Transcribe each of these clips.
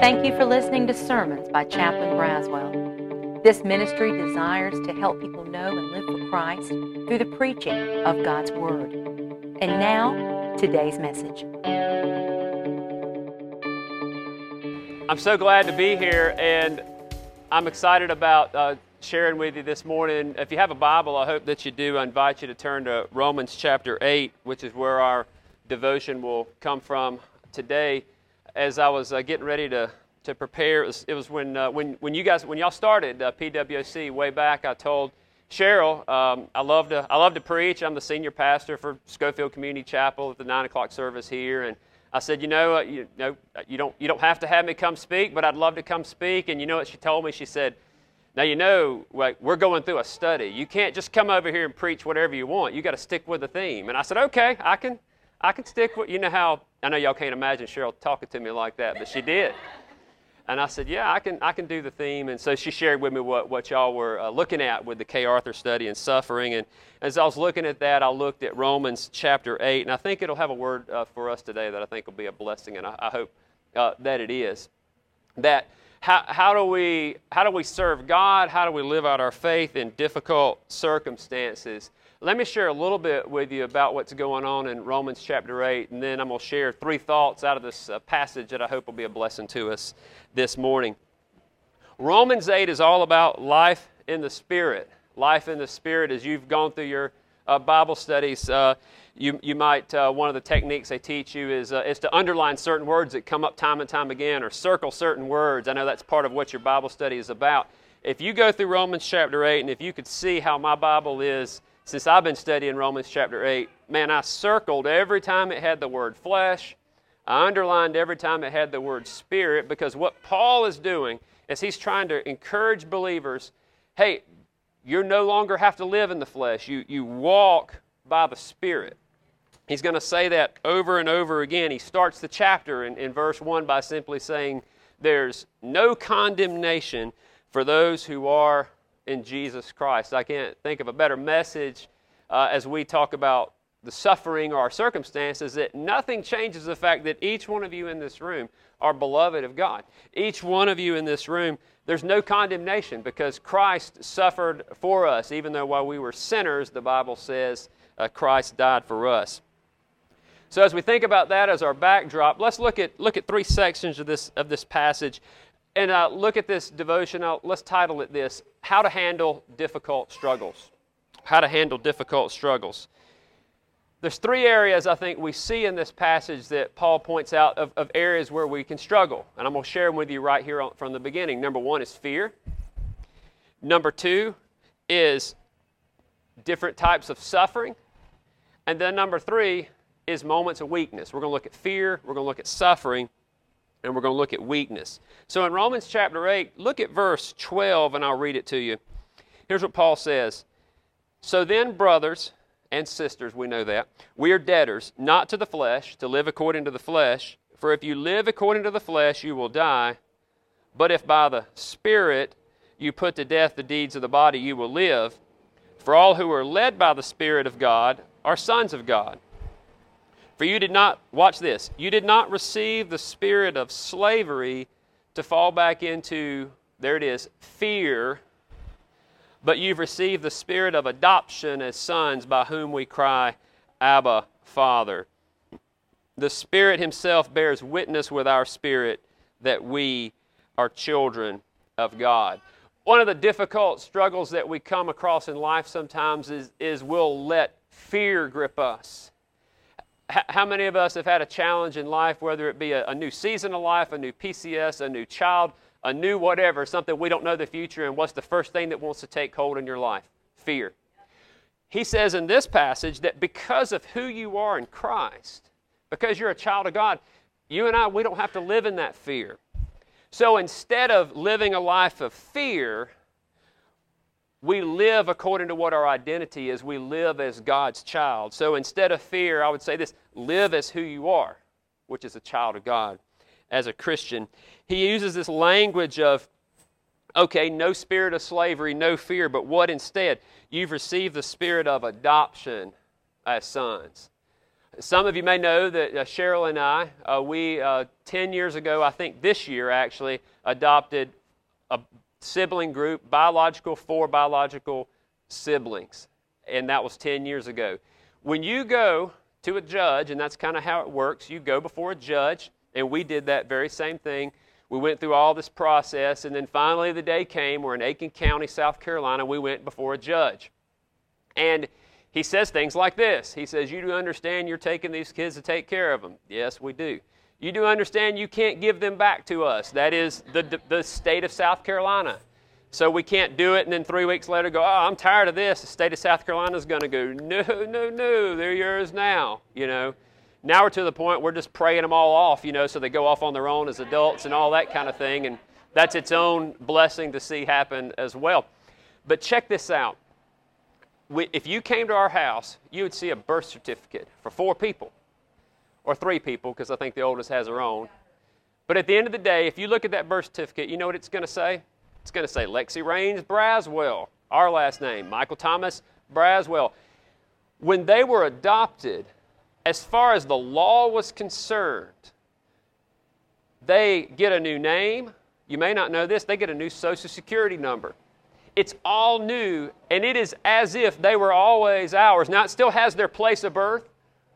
Thank you for listening to sermons by Chaplain Braswell. This ministry desires to help people know and live for Christ through the preaching of God's Word. And now, today's message. I'm so glad to be here, and I'm excited about uh, sharing with you this morning. If you have a Bible, I hope that you do. I invite you to turn to Romans chapter 8, which is where our devotion will come from today as I was uh, getting ready to, to prepare, it was, it was when, uh, when, when you guys, when y'all started uh, PWC way back, I told Cheryl, um, I, love to, I love to preach. I'm the senior pastor for Schofield Community Chapel at the 9 o'clock service here. And I said, you know, uh, you, know you, don't, you don't have to have me come speak, but I'd love to come speak. And you know what she told me? She said, now, you know, like, we're going through a study. You can't just come over here and preach whatever you want. You got to stick with the theme. And I said, okay, I can, I can stick with, you know how, I know y'all can't imagine Cheryl talking to me like that, but she did. And I said, yeah, I can, I can do the theme. And so she shared with me what, what y'all were uh, looking at with the Kay Arthur study and suffering. And as I was looking at that, I looked at Romans chapter 8, and I think it'll have a word uh, for us today that I think will be a blessing, and I, I hope uh, that it is. That how, how, do we, how do we serve God? How do we live out our faith in difficult circumstances? Let me share a little bit with you about what's going on in Romans chapter 8, and then I'm going to share three thoughts out of this uh, passage that I hope will be a blessing to us this morning. Romans 8 is all about life in the Spirit. Life in the Spirit, as you've gone through your uh, Bible studies, uh, you, you might, uh, one of the techniques they teach you is, uh, is to underline certain words that come up time and time again, or circle certain words. I know that's part of what your Bible study is about. If you go through Romans chapter 8, and if you could see how my Bible is since I've been studying Romans chapter 8, man, I circled every time it had the word flesh. I underlined every time it had the word spirit because what Paul is doing is he's trying to encourage believers hey, you no longer have to live in the flesh, you, you walk by the Spirit. He's going to say that over and over again. He starts the chapter in, in verse 1 by simply saying, There's no condemnation for those who are in Jesus Christ. I can't think of a better message uh, as we talk about the suffering or our circumstances that nothing changes the fact that each one of you in this room are beloved of God. Each one of you in this room, there's no condemnation because Christ suffered for us. Even though while we were sinners, the Bible says uh, Christ died for us. So as we think about that as our backdrop, let's look at look at three sections of this of this passage and uh, look at this devotion. let's title it this How to Handle Difficult Struggles. How to Handle Difficult Struggles. There's three areas I think we see in this passage that Paul points out of, of areas where we can struggle. And I'm going to share them with you right here on, from the beginning. Number one is fear. Number two is different types of suffering. And then number three is moments of weakness. We're going to look at fear, we're going to look at suffering, and we're going to look at weakness. So in Romans chapter 8, look at verse 12, and I'll read it to you. Here's what Paul says So then, brothers and sisters, we know that, we are debtors, not to the flesh, to live according to the flesh. For if you live according to the flesh, you will die. But if by the Spirit you put to death the deeds of the body, you will live. For all who are led by the Spirit of God are sons of God. For you did not, watch this, you did not receive the spirit of slavery to fall back into, there it is, fear, but you've received the spirit of adoption as sons by whom we cry, Abba, Father. The Spirit Himself bears witness with our spirit that we are children of God. One of the difficult struggles that we come across in life sometimes is, is we'll let fear grip us how many of us have had a challenge in life, whether it be a, a, new season of life, a new PCS, a new child, a new whatever, something we don't know the future, and what's the first thing that wants to take hold in your life? Fear. He says in this passage that because of who you are in Christ, because you're a child of God, you and I, we don't have to live in that fear. So instead of living a life of fear, we live according to what our identity is. We live as God's child. So instead of fear, I would say this live as who you are, which is a child of God, as a Christian. He uses this language of, okay, no spirit of slavery, no fear, but what instead? You've received the spirit of adoption as sons. Some of you may know that uh, Cheryl and I, uh, we, uh, 10 years ago, I think this year actually, adopted a sibling group, biological, four biological siblings. And that was 10 years ago. When you go to a judge, and that's kind of how it works, you go before a judge, and we did that very same thing. We went through all this process, and then finally the day came. We're in Aiken County, South Carolina. We went before a judge. And he says things like this He says, You do understand you're taking these kids to take care of them? Yes, we do. You do understand you can't give them back to us. That is the, the state of South Carolina. So we can't do it and then three weeks later go, Oh, I'm tired of this. The state of South Carolina is going to go, No, no, no, they're yours now. You know, now we're to the point we're just praying them all off, you know, so they go off on their own as adults and all that kind of thing. And that's its own blessing to see happen as well. But check this out if you came to our house, you would see a birth certificate for four people, or three people, because I think the oldest has her own. But at the end of the day, if you look at that birth certificate, you know what it's going to say? It's going to say Lexi Rains Braswell, our last name, Michael Thomas Braswell. When they were adopted, as far as the law was concerned, they get a new name. You may not know this, they get a new social security number. It's all new, and it is as if they were always ours. Now, it still has their place of birth,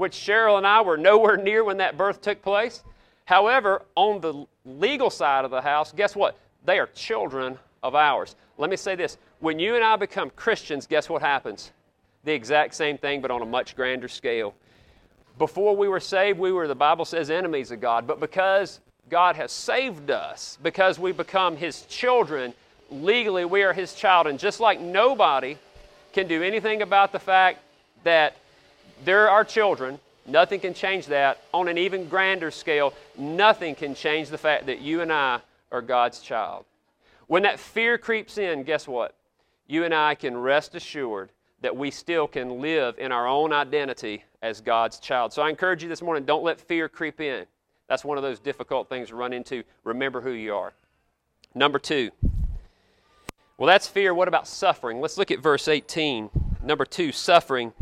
which Cheryl and I were nowhere near when that birth took place. However, on the legal side of the house, guess what? They are children of ours. Let me say this when you and I become Christians, guess what happens? The exact same thing, but on a much grander scale. Before we were saved, we were, the Bible says, enemies of God. But because God has saved us, because we become His children, legally we are his child. And just like nobody can do anything about the fact that there are children, nothing can change that. On an even grander scale, nothing can change the fact that you and I are God's child. When that fear creeps in, guess what? You and I can rest assured that we still can live in our own identity as God's child. So I encourage you this morning don't let fear creep in. That's one of those difficult things to run into. Remember who you are. Number two, well, that's fear. What about suffering? Let's look at verse 18. Number two, suffering.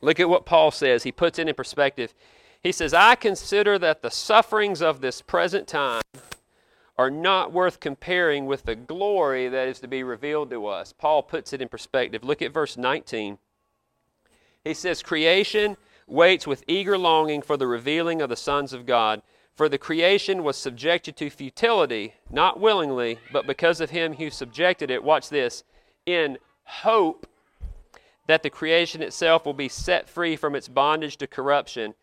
Look at what Paul says. He puts it in perspective. He says, I consider that the sufferings of this present time are not worth comparing with the glory that is to be revealed to us. Paul puts it in perspective. Look at verse 19. He says, Creation waits with eager longing for the revealing of the sons of God. For the creation was subjected to futility, not willingly, but because of him who subjected it. Watch this. In hope that the creation itself will be set free from its bondage to corruption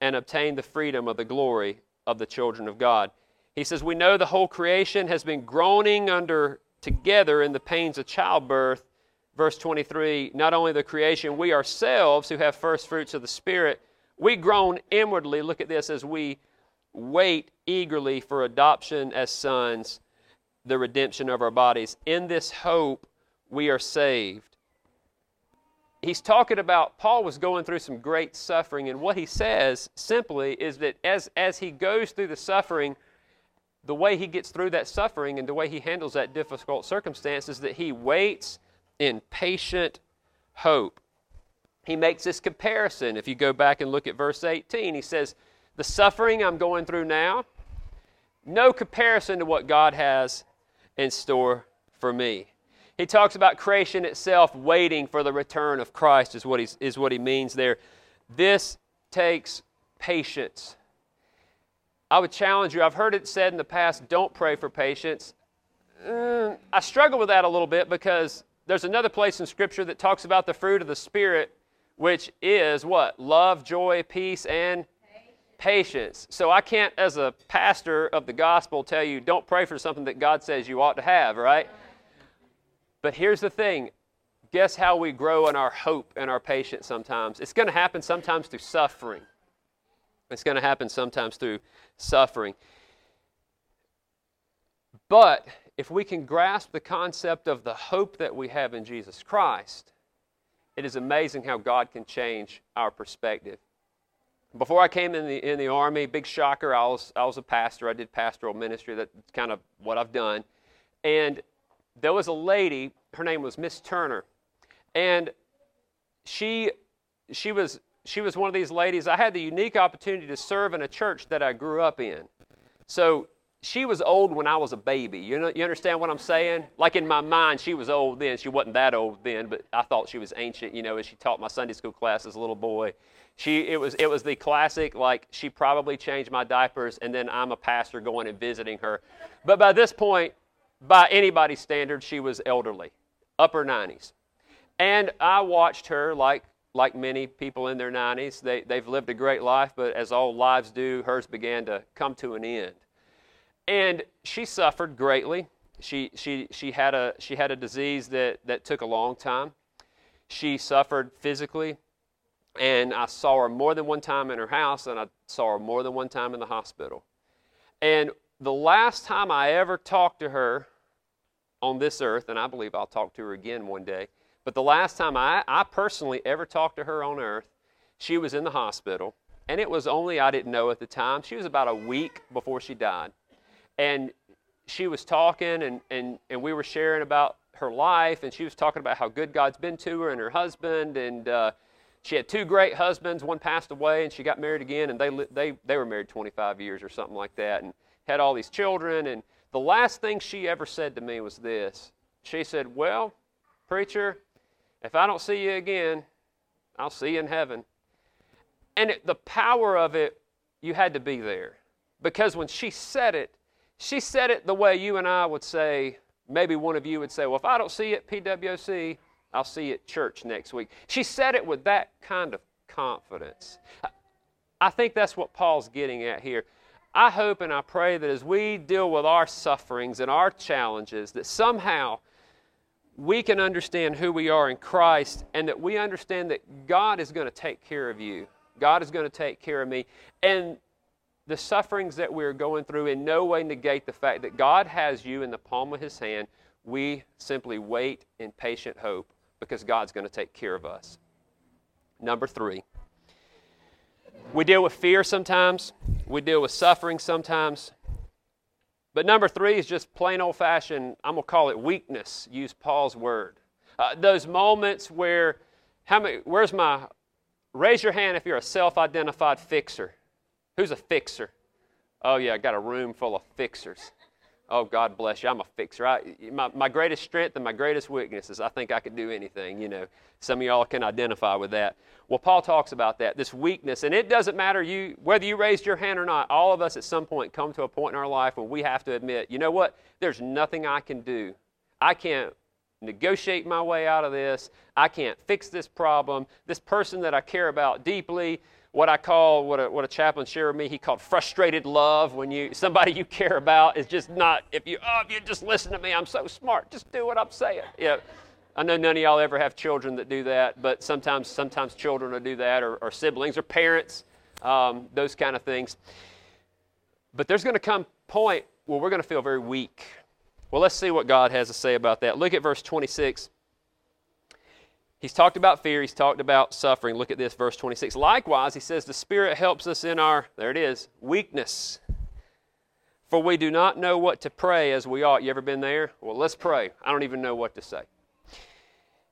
and obtain the freedom of the glory of the children of God. He says, We know the whole creation has been groaning under together in the pains of childbirth. Verse 23 Not only the creation, we ourselves who have first fruits of the Spirit, we groan inwardly. Look at this as we wait eagerly for adoption as sons, the redemption of our bodies. In this hope, we are saved. He's talking about Paul was going through some great suffering, and what he says simply is that as, as he goes through the suffering, the way he gets through that suffering and the way he handles that difficult circumstance is that he waits in patient hope. He makes this comparison. If you go back and look at verse 18, he says, the suffering I'm going through now, no comparison to what God has in store for me. He talks about creation itself waiting for the return of Christ, is what, he's, is what he means there. This takes patience. I would challenge you, I've heard it said in the past, don't pray for patience. Mm, I struggle with that a little bit because there's another place in Scripture that talks about the fruit of the Spirit, which is what? Love, joy, peace, and patience. So I can't, as a pastor of the gospel, tell you don't pray for something that God says you ought to have, right? But here's the thing guess how we grow in our hope and our patience sometimes? It's going to happen sometimes through suffering. It's going to happen sometimes through suffering. But if we can grasp the concept of the hope that we have in Jesus Christ, it is amazing how God can change our perspective. Before I came in the, in the Army, big shocker, I was, I was a pastor. I did pastoral ministry. That's kind of what I've done. And there was a lady, her name was Miss Turner. And she, she was she was one of these ladies. I had the unique opportunity to serve in a church that I grew up in. So she was old when I was a baby. You know, you understand what I'm saying? Like in my mind, she was old then. She wasn't that old then, but I thought she was ancient. You know, as she taught my Sunday school class as a little boy. She, it was, it was the classic. Like she probably changed my diapers, and then I'm a pastor going and visiting her. But by this point, by anybody's standards, she was elderly, upper 90s, and I watched her like like many people in their 90s. They, they've lived a great life, but as all lives do, hers began to come to an end. And she suffered greatly. She, she, she, had, a, she had a disease that, that took a long time. She suffered physically, and I saw her more than one time in her house, and I saw her more than one time in the hospital. And the last time I ever talked to her on this earth, and I believe I'll talk to her again one day, but the last time I, I personally ever talked to her on earth, she was in the hospital. And it was only, I didn't know at the time, she was about a week before she died. And she was talking, and, and, and we were sharing about her life, and she was talking about how good God's been to her and her husband. And uh, she had two great husbands. One passed away, and she got married again, and they, they, they were married 25 years or something like that, and had all these children. And the last thing she ever said to me was this She said, Well, preacher, if I don't see you again, I'll see you in heaven. And it, the power of it, you had to be there. Because when she said it, she said it the way you and I would say, maybe one of you would say, Well, if I don't see it PWC, I'll see you at church next week. She said it with that kind of confidence. I think that's what Paul's getting at here. I hope and I pray that as we deal with our sufferings and our challenges, that somehow we can understand who we are in Christ and that we understand that God is going to take care of you. God is going to take care of me. And the sufferings that we're going through in no way negate the fact that God has you in the palm of His hand. We simply wait in patient hope because God's going to take care of us. Number three, we deal with fear sometimes, we deal with suffering sometimes, but number three is just plain old fashioned, I'm going to call it weakness, use Paul's word. Uh, those moments where, how many, where's my, raise your hand if you're a self identified fixer. Who's a fixer? Oh, yeah, I got a room full of fixers. Oh, God bless you. I'm a fixer. My, my greatest strength and my greatest weakness is I think I could do anything. You know, some of y'all can identify with that. Well, Paul talks about that, this weakness. And it doesn't matter you whether you raised your hand or not. All of us at some point come to a point in our life where we have to admit, you know what? There's nothing I can do. I can't negotiate my way out of this. I can't fix this problem. This person that I care about deeply, what I call what a, what a chaplain shared with me. He called frustrated love. When you somebody you care about is just not if you oh if you just listen to me, I'm so smart. Just do what I'm saying. Yeah. I know none of y'all ever have children that do that, but sometimes sometimes children will do that, or, or siblings, or parents, um, those kind of things. But there's going to come point where we're going to feel very weak. Well, let's see what God has to say about that. Look at verse 26. He's talked about fear, he's talked about suffering. Look at this, verse 26. Likewise, he says, the Spirit helps us in our, there it is, weakness. For we do not know what to pray as we ought. You ever been there? Well, let's pray. I don't even know what to say.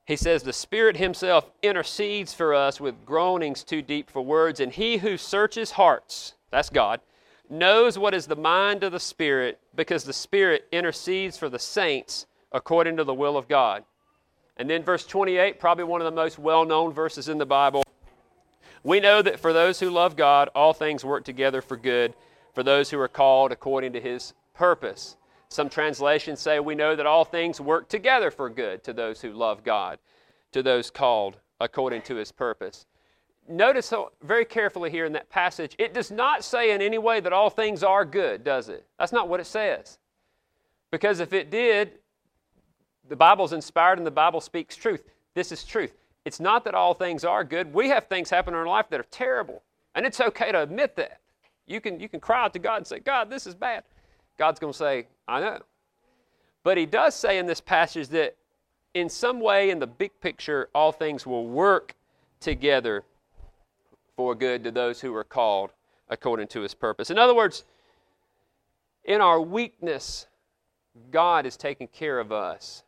He says, The Spirit Himself intercedes for us with groanings too deep for words, and He who searches hearts, that's God, knows what is the mind of the Spirit, because the Spirit intercedes for the saints according to the will of God. And then verse 28, probably one of the most well known verses in the Bible. We know that for those who love God, all things work together for good, for those who are called according to his purpose. Some translations say we know that all things work together for good to those who love God, to those called according to his purpose. Notice very carefully here in that passage, it does not say in any way that all things are good, does it? That's not what it says. Because if it did, the Bible's inspired and the Bible speaks truth. This is truth. It's not that all things are good. We have things happen in our life that are terrible. And it's okay to admit that. You can, you can cry out to God and say, God, this is bad. God's going to say, I know. But he does say in this passage that in some way, in the big picture, all things will work together for good to those who are called according to his purpose. In other words, in our weakness, God is taking care of us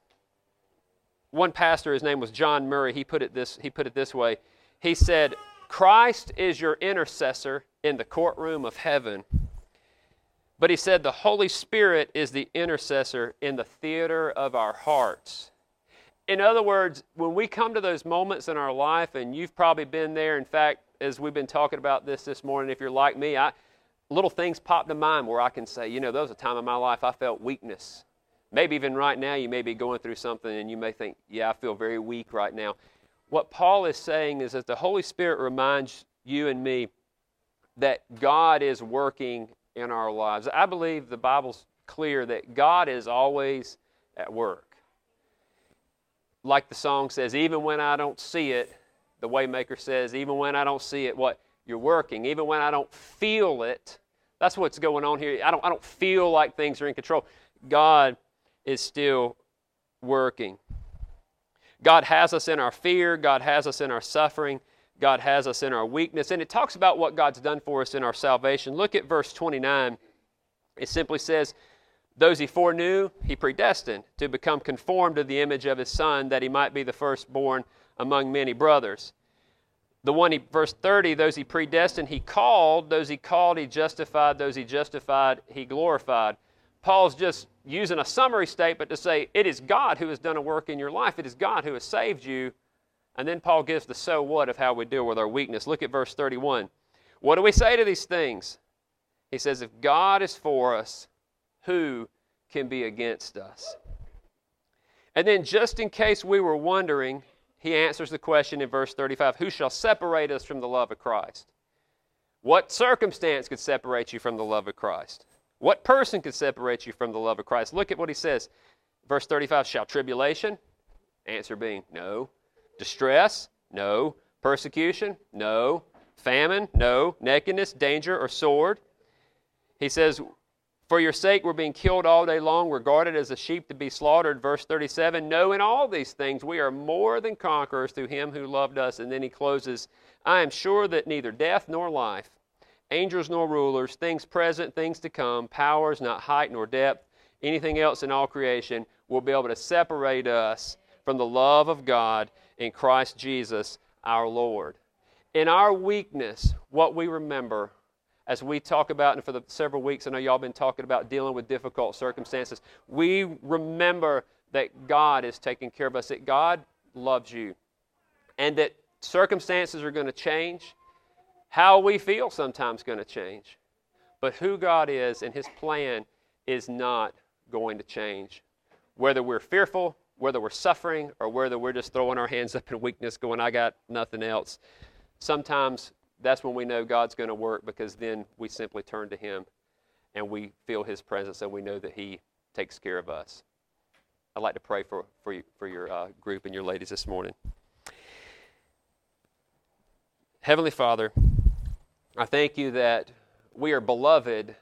one pastor, his name was John Murray, he put it this, he put it this way. He said, Christ is your intercessor in the courtroom of heaven. But he said the Holy Spirit is the intercessor in the theater of our hearts. In other words, when we come to those moments in our life, and you've probably been there, in fact, as we've been talking about this this morning, if you're like me, I, little things pop to mind where I can say, you know, there was a time in my life I felt weakness. Maybe even right now you may be going through something and you may think, yeah, I feel very weak right now. What Paul is saying is that the Holy Spirit reminds you and me that God is working in our lives. I believe the Bible's clear that God is always at work. Like the song says, even when I don't see it, the Waymaker says, even when I don't see it, what? You're working. Even when I don't feel it, that's what's going on here. I don't, I don't feel like things are in control. God is still working. God has us in our fear, God has us in our suffering, God has us in our weakness. And it talks about what God's done for us in our salvation. Look at verse 29. It simply says, Those he foreknew, he predestined to become conformed to the image of his Son, that he might be the firstborn among many brothers. The one he, verse 30, those he predestined, he called. Those he called, he justified. Those he justified, he glorified. Paul's just using a summary statement to say it is God who has done a work in your life. It is God who has saved you. And then Paul gives the so what of how we deal with our weakness. Look at verse 31. What do we say to these things? He says, If God is for us, who can be against us? And then, just in case we were wondering, he answers the question in verse 35 Who shall separate us from the love of Christ? What circumstance could separate you from the love of Christ? What person could separate you from the love of Christ? Look at what he says. Verse 35 Shall tribulation? Answer being no. Distress? No. Persecution? No. Famine? No. Nakedness, danger, or sword? He says, For your sake we're being killed all day long, regarded as a sheep to be slaughtered. Verse 37 No, in all these things we are more than conquerors through him who loved us. And then he closes, I am sure that neither death nor life angels nor rulers, things present, things to come, powers, not height nor depth, anything else in all creation will be able to separate us from the love of God in Christ Jesus our Lord. In our weakness, what we remember as we talk about, and for the several weeks, I know y'all been talking about dealing with difficult circumstances, we remember that God is taking care of us, that God loves you, and that circumstances are going to change how we feel sometimes going to change. But who God is and His plan is not going to change. Whether we're fearful, whether we're suffering, or whether we're just throwing our hands up in weakness, going, I got nothing else, sometimes that's when we know God's going to work because then we simply turn to Him and we feel His presence and we know that He takes care of us. I'd like to pray for, for, you, for your uh, group and your ladies this morning. Heavenly Father, I thank you that we are beloved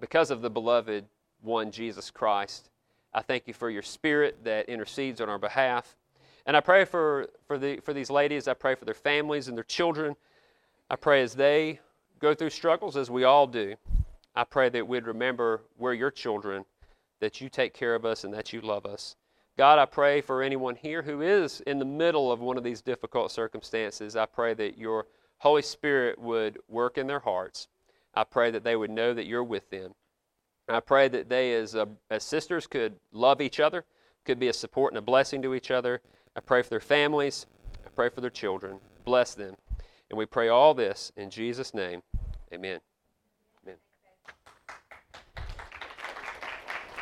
because of the beloved one, Jesus Christ. I thank you for your spirit that intercedes on our behalf. And I pray for, for, the, for these ladies. I pray for their families and their children. I pray as they go through struggles, as we all do, I pray that we'd remember we're your children, that you take care of us, and that you love us. God, I pray for anyone here who is in the middle of one of these difficult circumstances. I pray that your Holy Spirit would work in their hearts. I pray that they would know that you're with them. I pray that they, as, uh, as sisters, could love each other, could be a support and a blessing to each other. I pray for their families. I pray for their children. Bless them. And we pray all this in Jesus' name. Amen.